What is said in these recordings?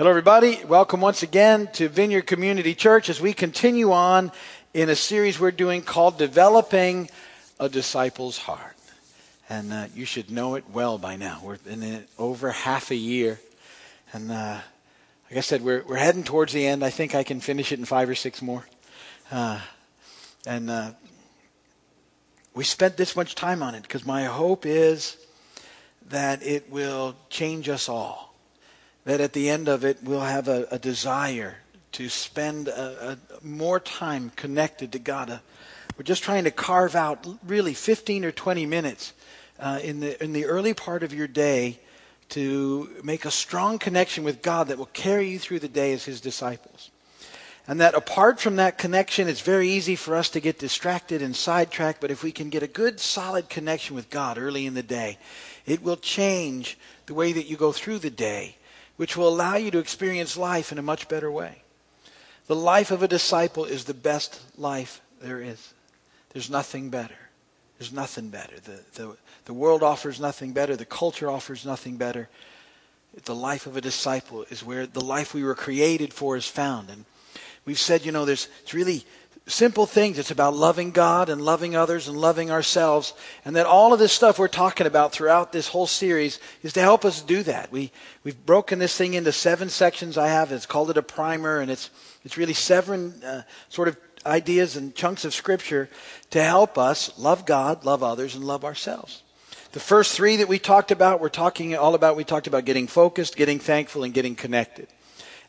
Hello, everybody. Welcome once again to Vineyard Community Church as we continue on in a series we're doing called Developing a Disciple's Heart. And uh, you should know it well by now. We're in it over half a year. And uh, like I said, we're, we're heading towards the end. I think I can finish it in five or six more. Uh, and uh, we spent this much time on it because my hope is that it will change us all that at the end of it we'll have a, a desire to spend a, a more time connected to God. Uh, we're just trying to carve out really 15 or 20 minutes uh, in the in the early part of your day to make a strong connection with God that will carry you through the day as His disciples. And that apart from that connection, it's very easy for us to get distracted and sidetracked. But if we can get a good, solid connection with God early in the day, it will change the way that you go through the day which will allow you to experience life in a much better way. The life of a disciple is the best life there is. There's nothing better. There's nothing better. The, the, the world offers nothing better. The culture offers nothing better. The life of a disciple is where the life we were created for is found. And we've said, you know, there's it's really simple things. It's about loving God and loving others and loving ourselves. And that all of this stuff we're talking about throughout this whole series is to help us do that. We, we've broken this thing into seven sections I have. It's called it a primer, and it's, it's really seven uh, sort of ideas and chunks of Scripture to help us love God, love others, and love ourselves. The first three that we talked about, we're talking all about, we talked about getting focused, getting thankful, and getting connected.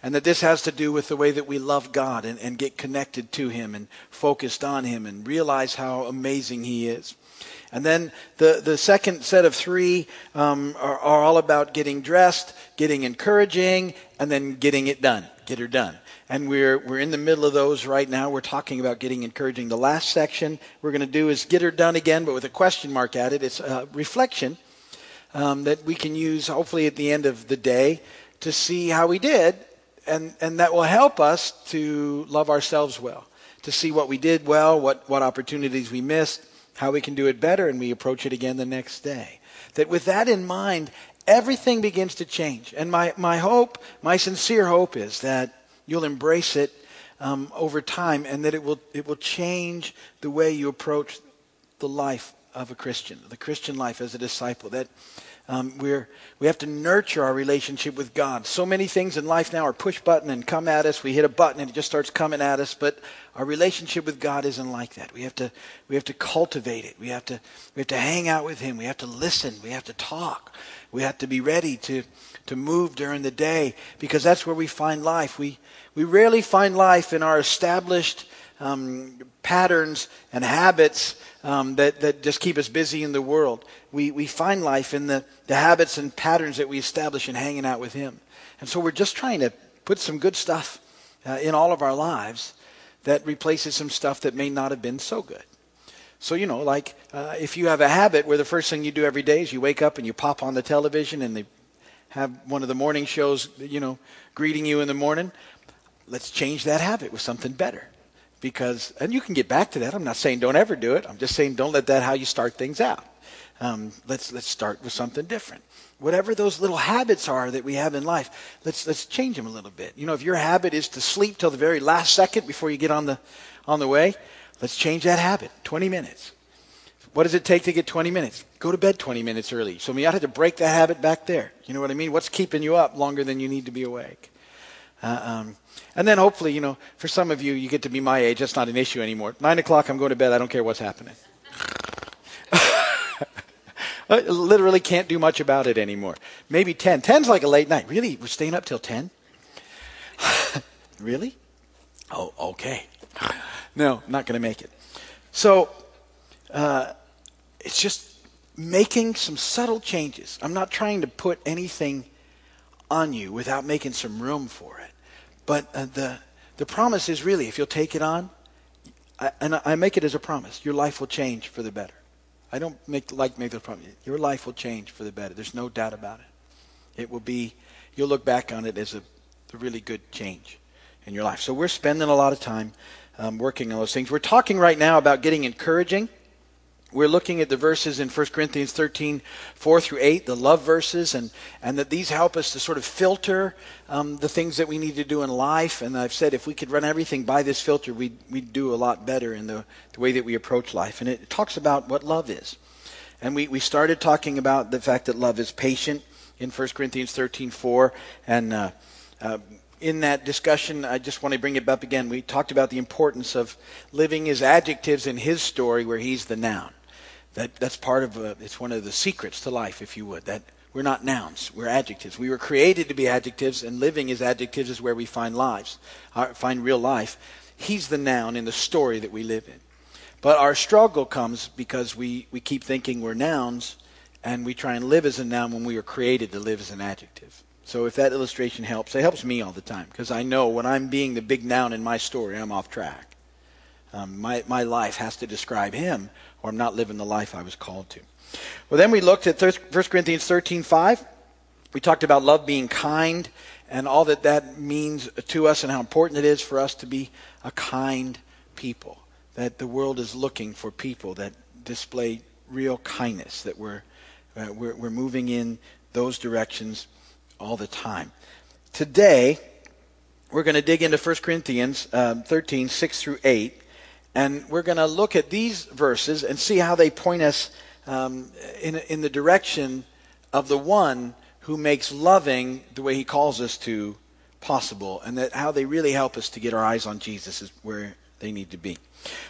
And that this has to do with the way that we love God and, and get connected to Him and focused on Him and realize how amazing He is. And then the, the second set of three um, are, are, all about getting dressed, getting encouraging, and then getting it done. Get her done. And we're, we're in the middle of those right now. We're talking about getting encouraging. The last section we're going to do is get her done again, but with a question mark at it. It's a reflection um, that we can use hopefully at the end of the day to see how we did and, and that will help us to love ourselves well, to see what we did well, what, what opportunities we missed, how we can do it better, and we approach it again the next day. That with that in mind, everything begins to change. And my, my hope, my sincere hope is that you'll embrace it um, over time and that it will, it will change the way you approach the life of a Christian, the Christian life as a disciple. That um, we're, we have to nurture our relationship with God. So many things in life now are push button and come at us. We hit a button and it just starts coming at us. But our relationship with God isn't like that. We have to, we have to cultivate it. We have to, we have to hang out with Him. We have to listen. We have to talk. We have to be ready to, to move during the day because that's where we find life. We, we rarely find life in our established um, patterns and habits um, that, that just keep us busy in the world. We, we find life in the, the habits and patterns that we establish in hanging out with Him. And so we're just trying to put some good stuff uh, in all of our lives that replaces some stuff that may not have been so good. So, you know, like uh, if you have a habit where the first thing you do every day is you wake up and you pop on the television and they have one of the morning shows, you know, greeting you in the morning, let's change that habit with something better because, and you can get back to that. I'm not saying don't ever do it. I'm just saying don't let that how you start things out. Um, let's let's start with something different. Whatever those little habits are that we have in life, let's let's change them a little bit. You know, if your habit is to sleep till the very last second before you get on the on the way, let's change that habit. 20 minutes. What does it take to get 20 minutes? Go to bed 20 minutes early. So we ought to break that habit back there. You know what I mean? What's keeping you up longer than you need to be awake? Uh, um, and then hopefully, you know, for some of you, you get to be my age. That's not an issue anymore. Nine o'clock, I'm going to bed. I don't care what's happening. I literally can't do much about it anymore. Maybe 10. 10's like a late night. Really? We're staying up till 10? really? Oh, okay. No, not going to make it. So, uh, it's just making some subtle changes. I'm not trying to put anything on you without making some room for it. But uh, the, the promise is really, if you'll take it on, I, and I make it as a promise, your life will change for the better. I don't make like make the promise. Your life will change for the better. There's no doubt about it. It will be. You'll look back on it as a, a really good change in your life. So we're spending a lot of time um, working on those things. We're talking right now about getting encouraging, we're looking at the verses in 1 Corinthians 13, 4 through 8, the love verses, and, and that these help us to sort of filter um, the things that we need to do in life. And I've said if we could run everything by this filter, we'd, we'd do a lot better in the, the way that we approach life. And it talks about what love is. And we, we started talking about the fact that love is patient in 1 Corinthians 13, 4. And uh, uh, in that discussion, I just want to bring it up again. We talked about the importance of living as adjectives in his story where he's the noun. That, that's part of, uh, it's one of the secrets to life, if you would, that we're not nouns, we're adjectives. We were created to be adjectives, and living as adjectives is where we find lives, uh, find real life. He's the noun in the story that we live in. But our struggle comes because we, we keep thinking we're nouns, and we try and live as a noun when we were created to live as an adjective. So if that illustration helps, it helps me all the time because I know when I'm being the big noun in my story, I'm off track. Um, my, my life has to describe him, or I'm not living the life I was called to. Well, then we looked at 1 Corinthians 13 5. We talked about love being kind and all that that means to us and how important it is for us to be a kind people. That the world is looking for people that display real kindness, that we're, uh, we're, we're moving in those directions all the time. Today, we're going to dig into 1 Corinthians um, 13, 6 through 8, and we're going to look at these verses and see how they point us um, in, in the direction of the one who makes loving the way he calls us to possible, and that how they really help us to get our eyes on Jesus is where they need to be.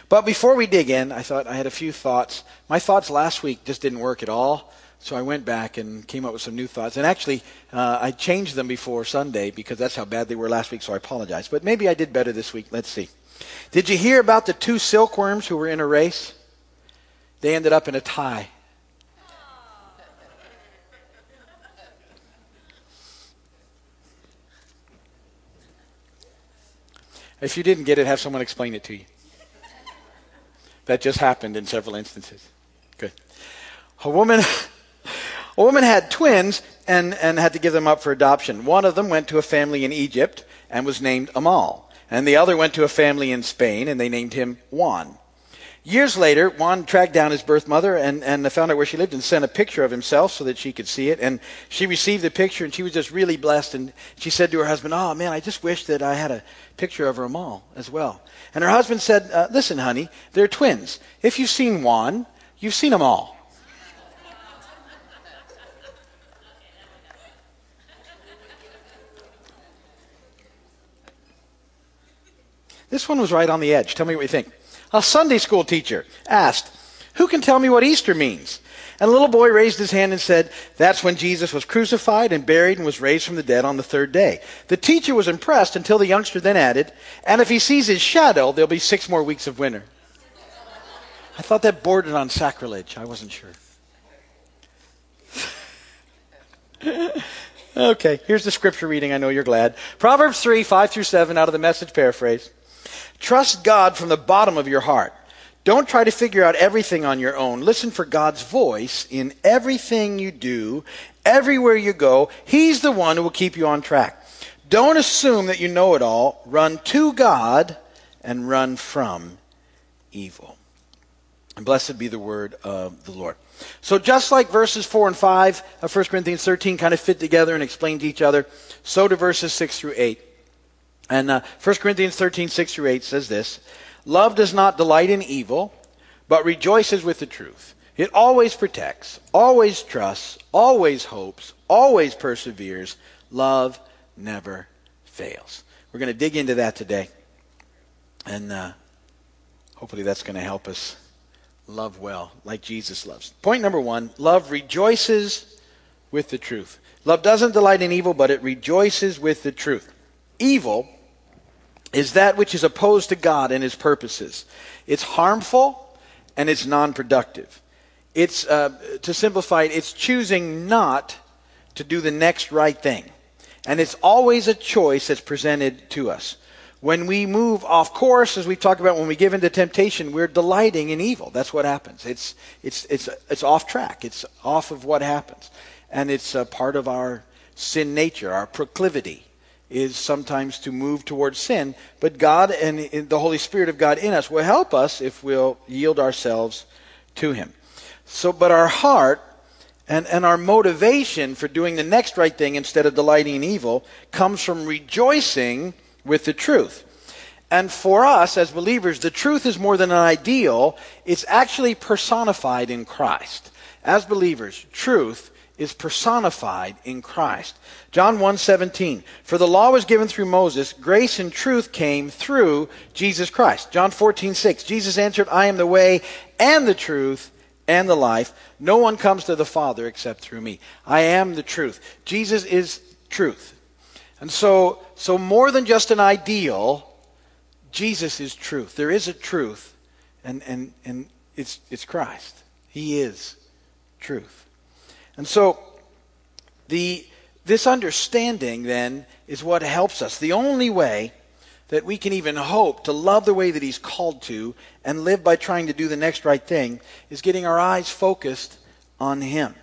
But before we dig in, I thought I had a few thoughts. My thoughts last week just didn't work at all. So I went back and came up with some new thoughts. And actually, uh, I changed them before Sunday because that's how bad they were last week, so I apologize. But maybe I did better this week. Let's see. Did you hear about the two silkworms who were in a race? They ended up in a tie. If you didn't get it, have someone explain it to you. That just happened in several instances. Good. A woman A woman had twins and, and had to give them up for adoption. One of them went to a family in Egypt and was named Amal. And the other went to a family in Spain and they named him Juan. Years later, Juan tracked down his birth mother and, and found out where she lived and sent a picture of himself so that she could see it. And she received the picture and she was just really blessed. And she said to her husband, Oh man, I just wish that I had a picture of Amal as well. And her husband said, uh, Listen, honey, they're twins. If you've seen Juan, you've seen them all. This one was right on the edge. Tell me what you think. A Sunday school teacher asked, Who can tell me what Easter means? And a little boy raised his hand and said, That's when Jesus was crucified and buried and was raised from the dead on the third day. The teacher was impressed until the youngster then added, And if he sees his shadow, there'll be six more weeks of winter. I thought that bordered on sacrilege. I wasn't sure. okay, here's the scripture reading. I know you're glad. Proverbs 3, 5 through 7 out of the message paraphrase. Trust God from the bottom of your heart. Don't try to figure out everything on your own. Listen for God's voice in everything you do, everywhere you go. He's the one who will keep you on track. Don't assume that you know it all. Run to God and run from evil. And blessed be the word of the Lord. So just like verses 4 and 5 of 1 Corinthians 13 kind of fit together and explain to each other, so do verses 6 through 8. And uh, 1 Corinthians 13, 6 through 8 says this Love does not delight in evil, but rejoices with the truth. It always protects, always trusts, always hopes, always perseveres. Love never fails. We're going to dig into that today. And uh, hopefully that's going to help us love well, like Jesus loves. Point number one love rejoices with the truth. Love doesn't delight in evil, but it rejoices with the truth. Evil is that which is opposed to God and his purposes. It's harmful and it's non productive. It's, uh, to simplify it, it's choosing not to do the next right thing. And it's always a choice that's presented to us. When we move off course, as we talked about, when we give into temptation, we're delighting in evil. That's what happens. It's, it's, it's, it's off track. It's off of what happens. And it's a part of our sin nature, our proclivity is sometimes to move towards sin, but God and the Holy Spirit of God in us will help us if we'll yield ourselves to him. So, but our heart and, and our motivation for doing the next right thing instead of delighting in evil comes from rejoicing with the truth. And for us as believers, the truth is more than an ideal, it's actually personified in Christ. As believers, truth is personified in Christ. John 1:17 For the law was given through Moses grace and truth came through Jesus Christ. John 14:6 Jesus answered I am the way and the truth and the life no one comes to the Father except through me. I am the truth. Jesus is truth. And so so more than just an ideal Jesus is truth. There is a truth and and and it's it's Christ. He is truth. And so the this understanding then is what helps us. The only way that we can even hope to love the way that he's called to and live by trying to do the next right thing is getting our eyes focused on him.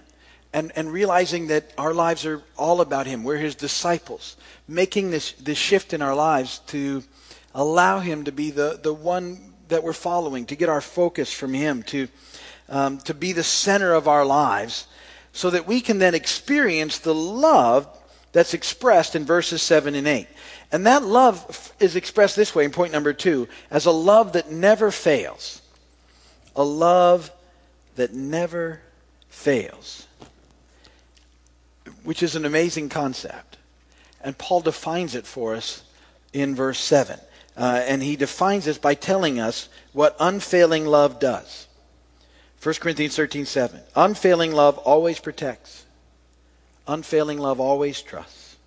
And, and realizing that our lives are all about him. We're his disciples. Making this, this shift in our lives to allow him to be the, the one that we're following, to get our focus from him, to, um, to be the center of our lives so that we can then experience the love that's expressed in verses 7 and 8. And that love is expressed this way in point number two as a love that never fails. A love that never fails. Which is an amazing concept. And Paul defines it for us in verse 7. Uh, and he defines this by telling us what unfailing love does. 1 Corinthians 13 7. Unfailing love always protects. Unfailing love always trusts.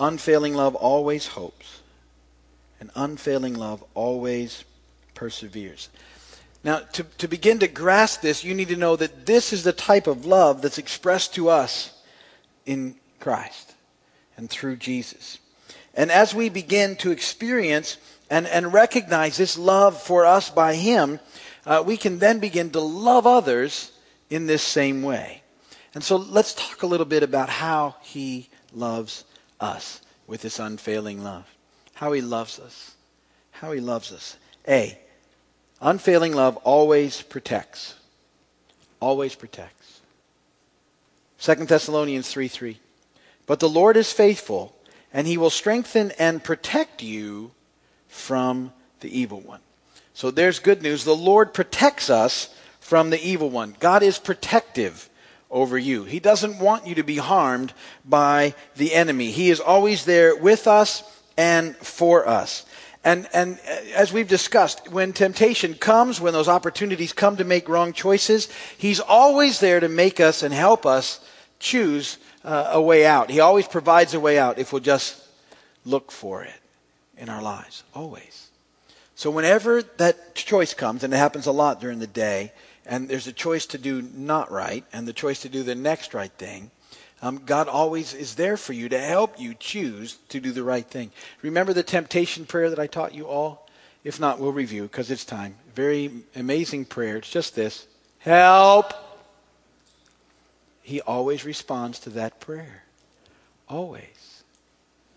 Unfailing love always hopes. And unfailing love always perseveres. Now, to, to begin to grasp this, you need to know that this is the type of love that's expressed to us in Christ and through Jesus. And as we begin to experience and, and recognize this love for us by Him, uh, we can then begin to love others in this same way. And so let's talk a little bit about how he loves us with this unfailing love. How he loves us. How he loves us. A. Unfailing love always protects. Always protects. 2 Thessalonians 3 3. But the Lord is faithful, and he will strengthen and protect you from the evil one. So there's good news. The Lord protects us from the evil one. God is protective over you. He doesn't want you to be harmed by the enemy. He is always there with us and for us. And, and as we've discussed, when temptation comes, when those opportunities come to make wrong choices, He's always there to make us and help us choose uh, a way out. He always provides a way out if we'll just look for it in our lives. Always. So whenever that choice comes, and it happens a lot during the day, and there's a choice to do not right and the choice to do the next right thing, um, God always is there for you to help you choose to do the right thing. Remember the temptation prayer that I taught you all? If not, we'll review because it's time. Very amazing prayer. It's just this Help! He always responds to that prayer. Always.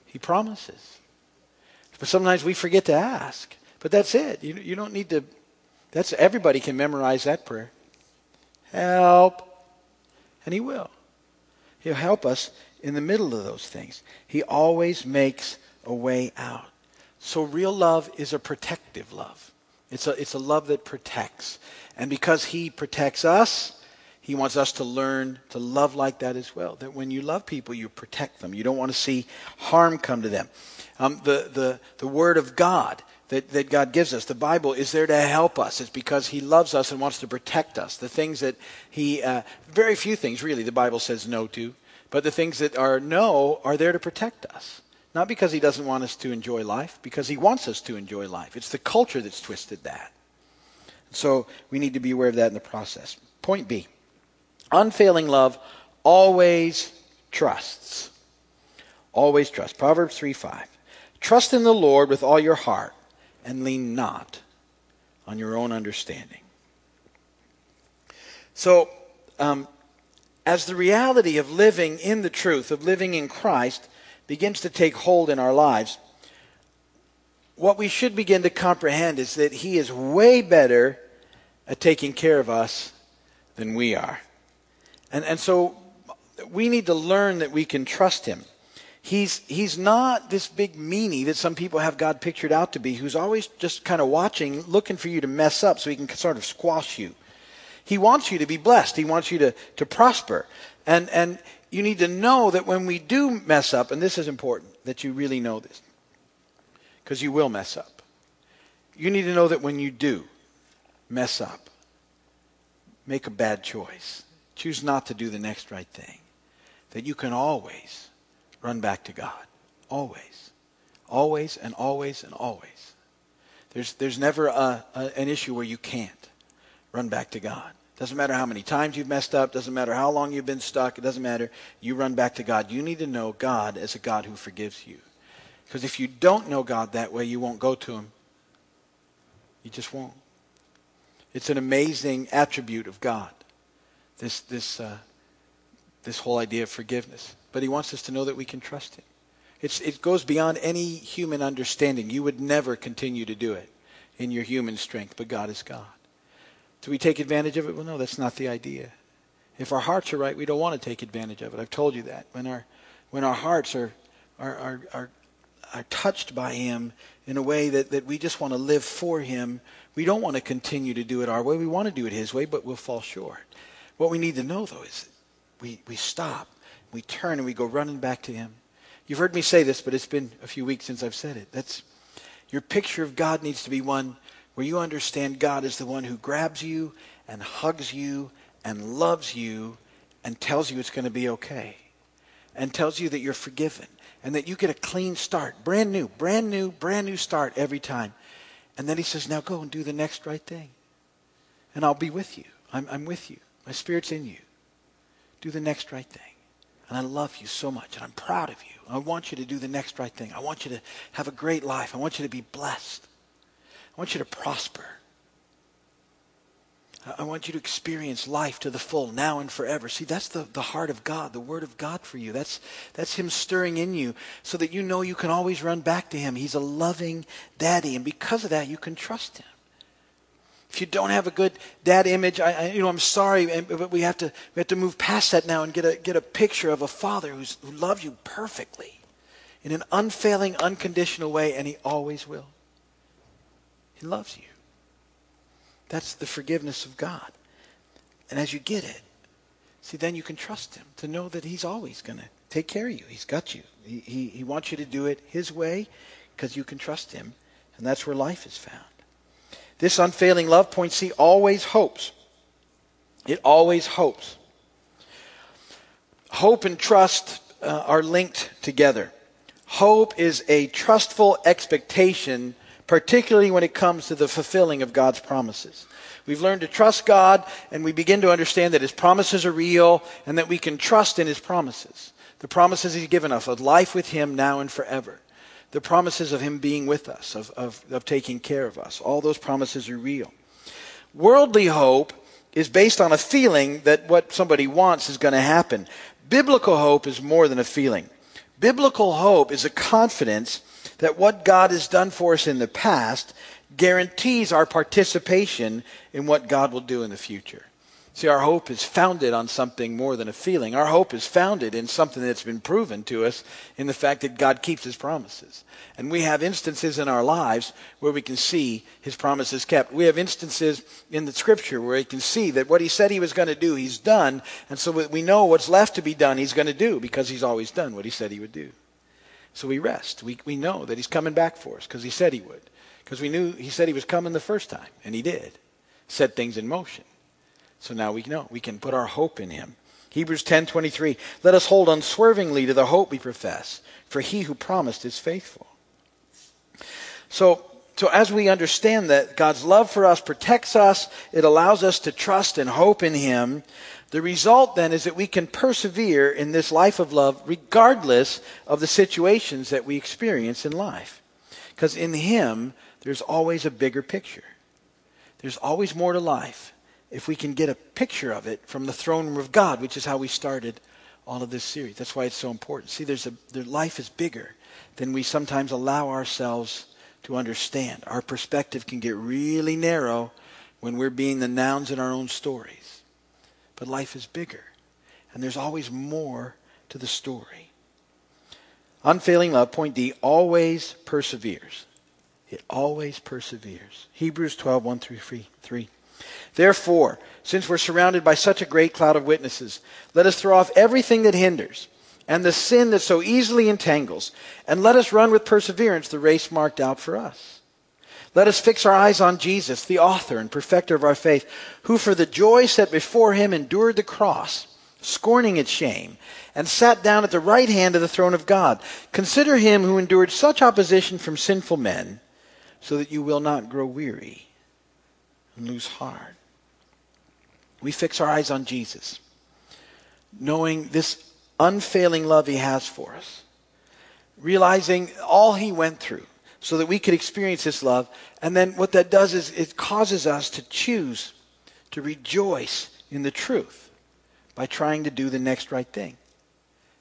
He promises. But sometimes we forget to ask. But that's it. You, you don't need to, that's, everybody can memorize that prayer. Help. And he will. He'll help us in the middle of those things. He always makes a way out. So real love is a protective love. It's a, it's a love that protects. And because he protects us, he wants us to learn to love like that as well. That when you love people, you protect them. You don't want to see harm come to them. Um, the, the, the Word of God that, that God gives us. The Bible is there to help us. It's because He loves us and wants to protect us. The things that He, uh, very few things really, the Bible says no to, but the things that are no are there to protect us. Not because He doesn't want us to enjoy life, because He wants us to enjoy life. It's the culture that's twisted that. So we need to be aware of that in the process. Point B unfailing love always trusts. Always trust. Proverbs 3 5. Trust in the Lord with all your heart and lean not on your own understanding. So, um, as the reality of living in the truth, of living in Christ, begins to take hold in our lives, what we should begin to comprehend is that He is way better at taking care of us than we are. And, and so we need to learn that we can trust him. He's, he's not this big meanie that some people have God pictured out to be, who's always just kind of watching, looking for you to mess up so he can sort of squash you. He wants you to be blessed. He wants you to, to prosper. And, and you need to know that when we do mess up, and this is important, that you really know this, because you will mess up. You need to know that when you do mess up, make a bad choice, choose not to do the next right thing, that you can always run back to God. Always. Always and always and always. There's, there's never a, a, an issue where you can't run back to God. Doesn't matter how many times you've messed up, doesn't matter how long you've been stuck, it doesn't matter. You run back to God. You need to know God as a God who forgives you. Because if you don't know God that way, you won't go to Him. You just won't. It's an amazing attribute of God, this, this, uh, this whole idea of forgiveness but he wants us to know that we can trust him. It's, it goes beyond any human understanding. You would never continue to do it in your human strength, but God is God. Do we take advantage of it? Well, no, that's not the idea. If our hearts are right, we don't want to take advantage of it. I've told you that. When our, when our hearts are, are, are, are, are touched by Him in a way that, that we just want to live for Him, we don't want to continue to do it our way. We want to do it His way, but we'll fall short. What we need to know, though, is we, we stop we turn and we go running back to Him. You've heard me say this, but it's been a few weeks since I've said it. That's your picture of God needs to be one where you understand God is the one who grabs you and hugs you and loves you and tells you it's going to be okay and tells you that you're forgiven and that you get a clean start, brand new, brand new, brand new start every time. And then he says, now go and do the next right thing. And I'll be with you. I'm, I'm with you. My spirit's in you. Do the next right thing. And I love you so much, and I'm proud of you. I want you to do the next right thing. I want you to have a great life. I want you to be blessed. I want you to prosper. I want you to experience life to the full, now and forever. See, that's the, the heart of God, the Word of God for you. That's, that's Him stirring in you so that you know you can always run back to Him. He's a loving daddy, and because of that, you can trust Him. If you don't have a good dad image, I, I, you know, I'm sorry, but we have to we have to move past that now and get a get a picture of a father who's, who loves you perfectly, in an unfailing, unconditional way, and he always will. He loves you. That's the forgiveness of God. And as you get it, see, then you can trust him to know that he's always going to take care of you. He's got you. He, he, he wants you to do it his way because you can trust him. And that's where life is found. This unfailing love, point C, always hopes. It always hopes. Hope and trust uh, are linked together. Hope is a trustful expectation, particularly when it comes to the fulfilling of God's promises. We've learned to trust God, and we begin to understand that His promises are real and that we can trust in His promises. The promises He's given us of life with Him now and forever the promises of Him being with us, of, of, of taking care of us. All those promises are real. Worldly hope is based on a feeling that what somebody wants is going to happen. Biblical hope is more than a feeling. Biblical hope is a confidence that what God has done for us in the past guarantees our participation in what God will do in the future. See, our hope is founded on something more than a feeling. Our hope is founded in something that's been proven to us in the fact that God keeps his promises. And we have instances in our lives where we can see his promises kept. We have instances in the scripture where we can see that what he said he was going to do, he's done. And so we know what's left to be done, he's going to do because he's always done what he said he would do. So we rest. We, we know that he's coming back for us because he said he would. Because we knew he said he was coming the first time, and he did. Set things in motion. So now we know we can put our hope in him. Hebrews 10:23 Let us hold unswervingly to the hope we profess, for he who promised is faithful. So so as we understand that God's love for us protects us, it allows us to trust and hope in him. The result then is that we can persevere in this life of love regardless of the situations that we experience in life. Because in him there's always a bigger picture. There's always more to life if we can get a picture of it from the throne room of God, which is how we started all of this series. That's why it's so important. See, there's a life is bigger than we sometimes allow ourselves to understand. Our perspective can get really narrow when we're being the nouns in our own stories. But life is bigger, and there's always more to the story. Unfailing love, point D, always perseveres. It always perseveres. Hebrews 12, 1 through 3. Therefore, since we're surrounded by such a great cloud of witnesses, let us throw off everything that hinders and the sin that so easily entangles, and let us run with perseverance the race marked out for us. Let us fix our eyes on Jesus, the author and perfecter of our faith, who for the joy set before him endured the cross, scorning its shame, and sat down at the right hand of the throne of God. Consider him who endured such opposition from sinful men, so that you will not grow weary and lose heart. We fix our eyes on Jesus, knowing this unfailing love he has for us, realizing all he went through so that we could experience this love. And then what that does is it causes us to choose to rejoice in the truth by trying to do the next right thing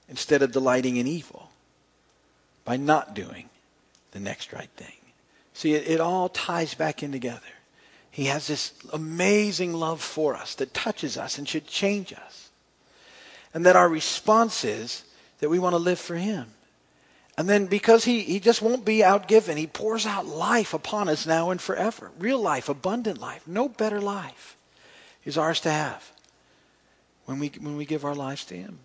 instead of delighting in evil by not doing the next right thing. See, it, it all ties back in together. He has this amazing love for us that touches us and should change us. And that our response is that we want to live for Him. And then because he, he just won't be outgiven, he pours out life upon us now and forever. Real life, abundant life. No better life is ours to have when we, when we give our lives to him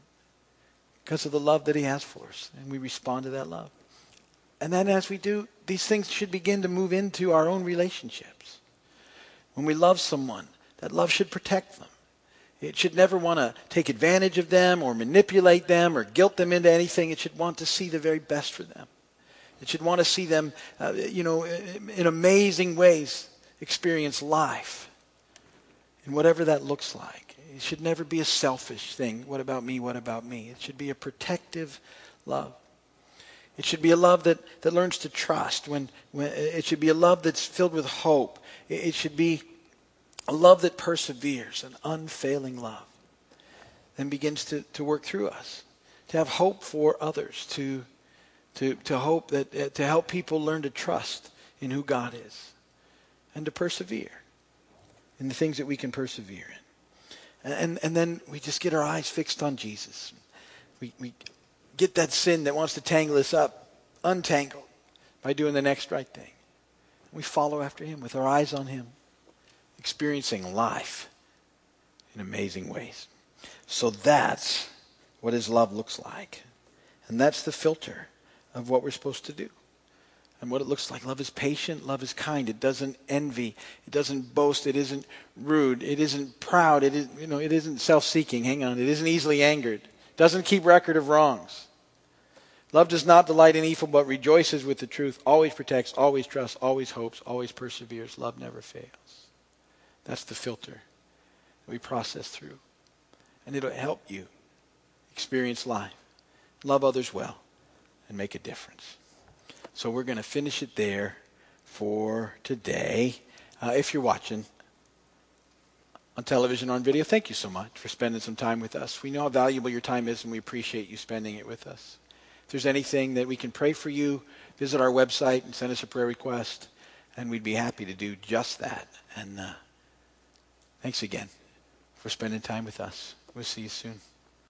because of the love that he has for us. And we respond to that love. And then as we do, these things should begin to move into our own relationships. When we love someone, that love should protect them. It should never want to take advantage of them or manipulate them or guilt them into anything. It should want to see the very best for them. It should want to see them, uh, you know, in amazing ways experience life in whatever that looks like. It should never be a selfish thing. What about me? What about me? It should be a protective love. It should be a love that, that learns to trust. When, when, it should be a love that's filled with hope. It, it should be a love that perseveres, an unfailing love, then begins to, to work through us, to have hope for others, to, to, to hope that, uh, to help people learn to trust in who God is, and to persevere in the things that we can persevere in. And, and then we just get our eyes fixed on Jesus. We, we get that sin that wants to tangle us up untangled by doing the next right thing. We follow after him with our eyes on him experiencing life in amazing ways. So that's what his love looks like. And that's the filter of what we're supposed to do. And what it looks like. Love is patient, love is kind. It doesn't envy, it doesn't boast, it isn't rude, it isn't proud, it is you know, it isn't self-seeking. Hang on, it isn't easily angered. It doesn't keep record of wrongs. Love does not delight in evil, but rejoices with the truth, always protects, always trusts, always hopes, always perseveres. Love never fails. That's the filter that we process through. And it'll help you experience life, love others well, and make a difference. So we're going to finish it there for today. Uh, if you're watching on television or on video, thank you so much for spending some time with us. We know how valuable your time is, and we appreciate you spending it with us. If there's anything that we can pray for you, visit our website and send us a prayer request, and we'd be happy to do just that. And uh, Thanks again for spending time with us. We'll see you soon.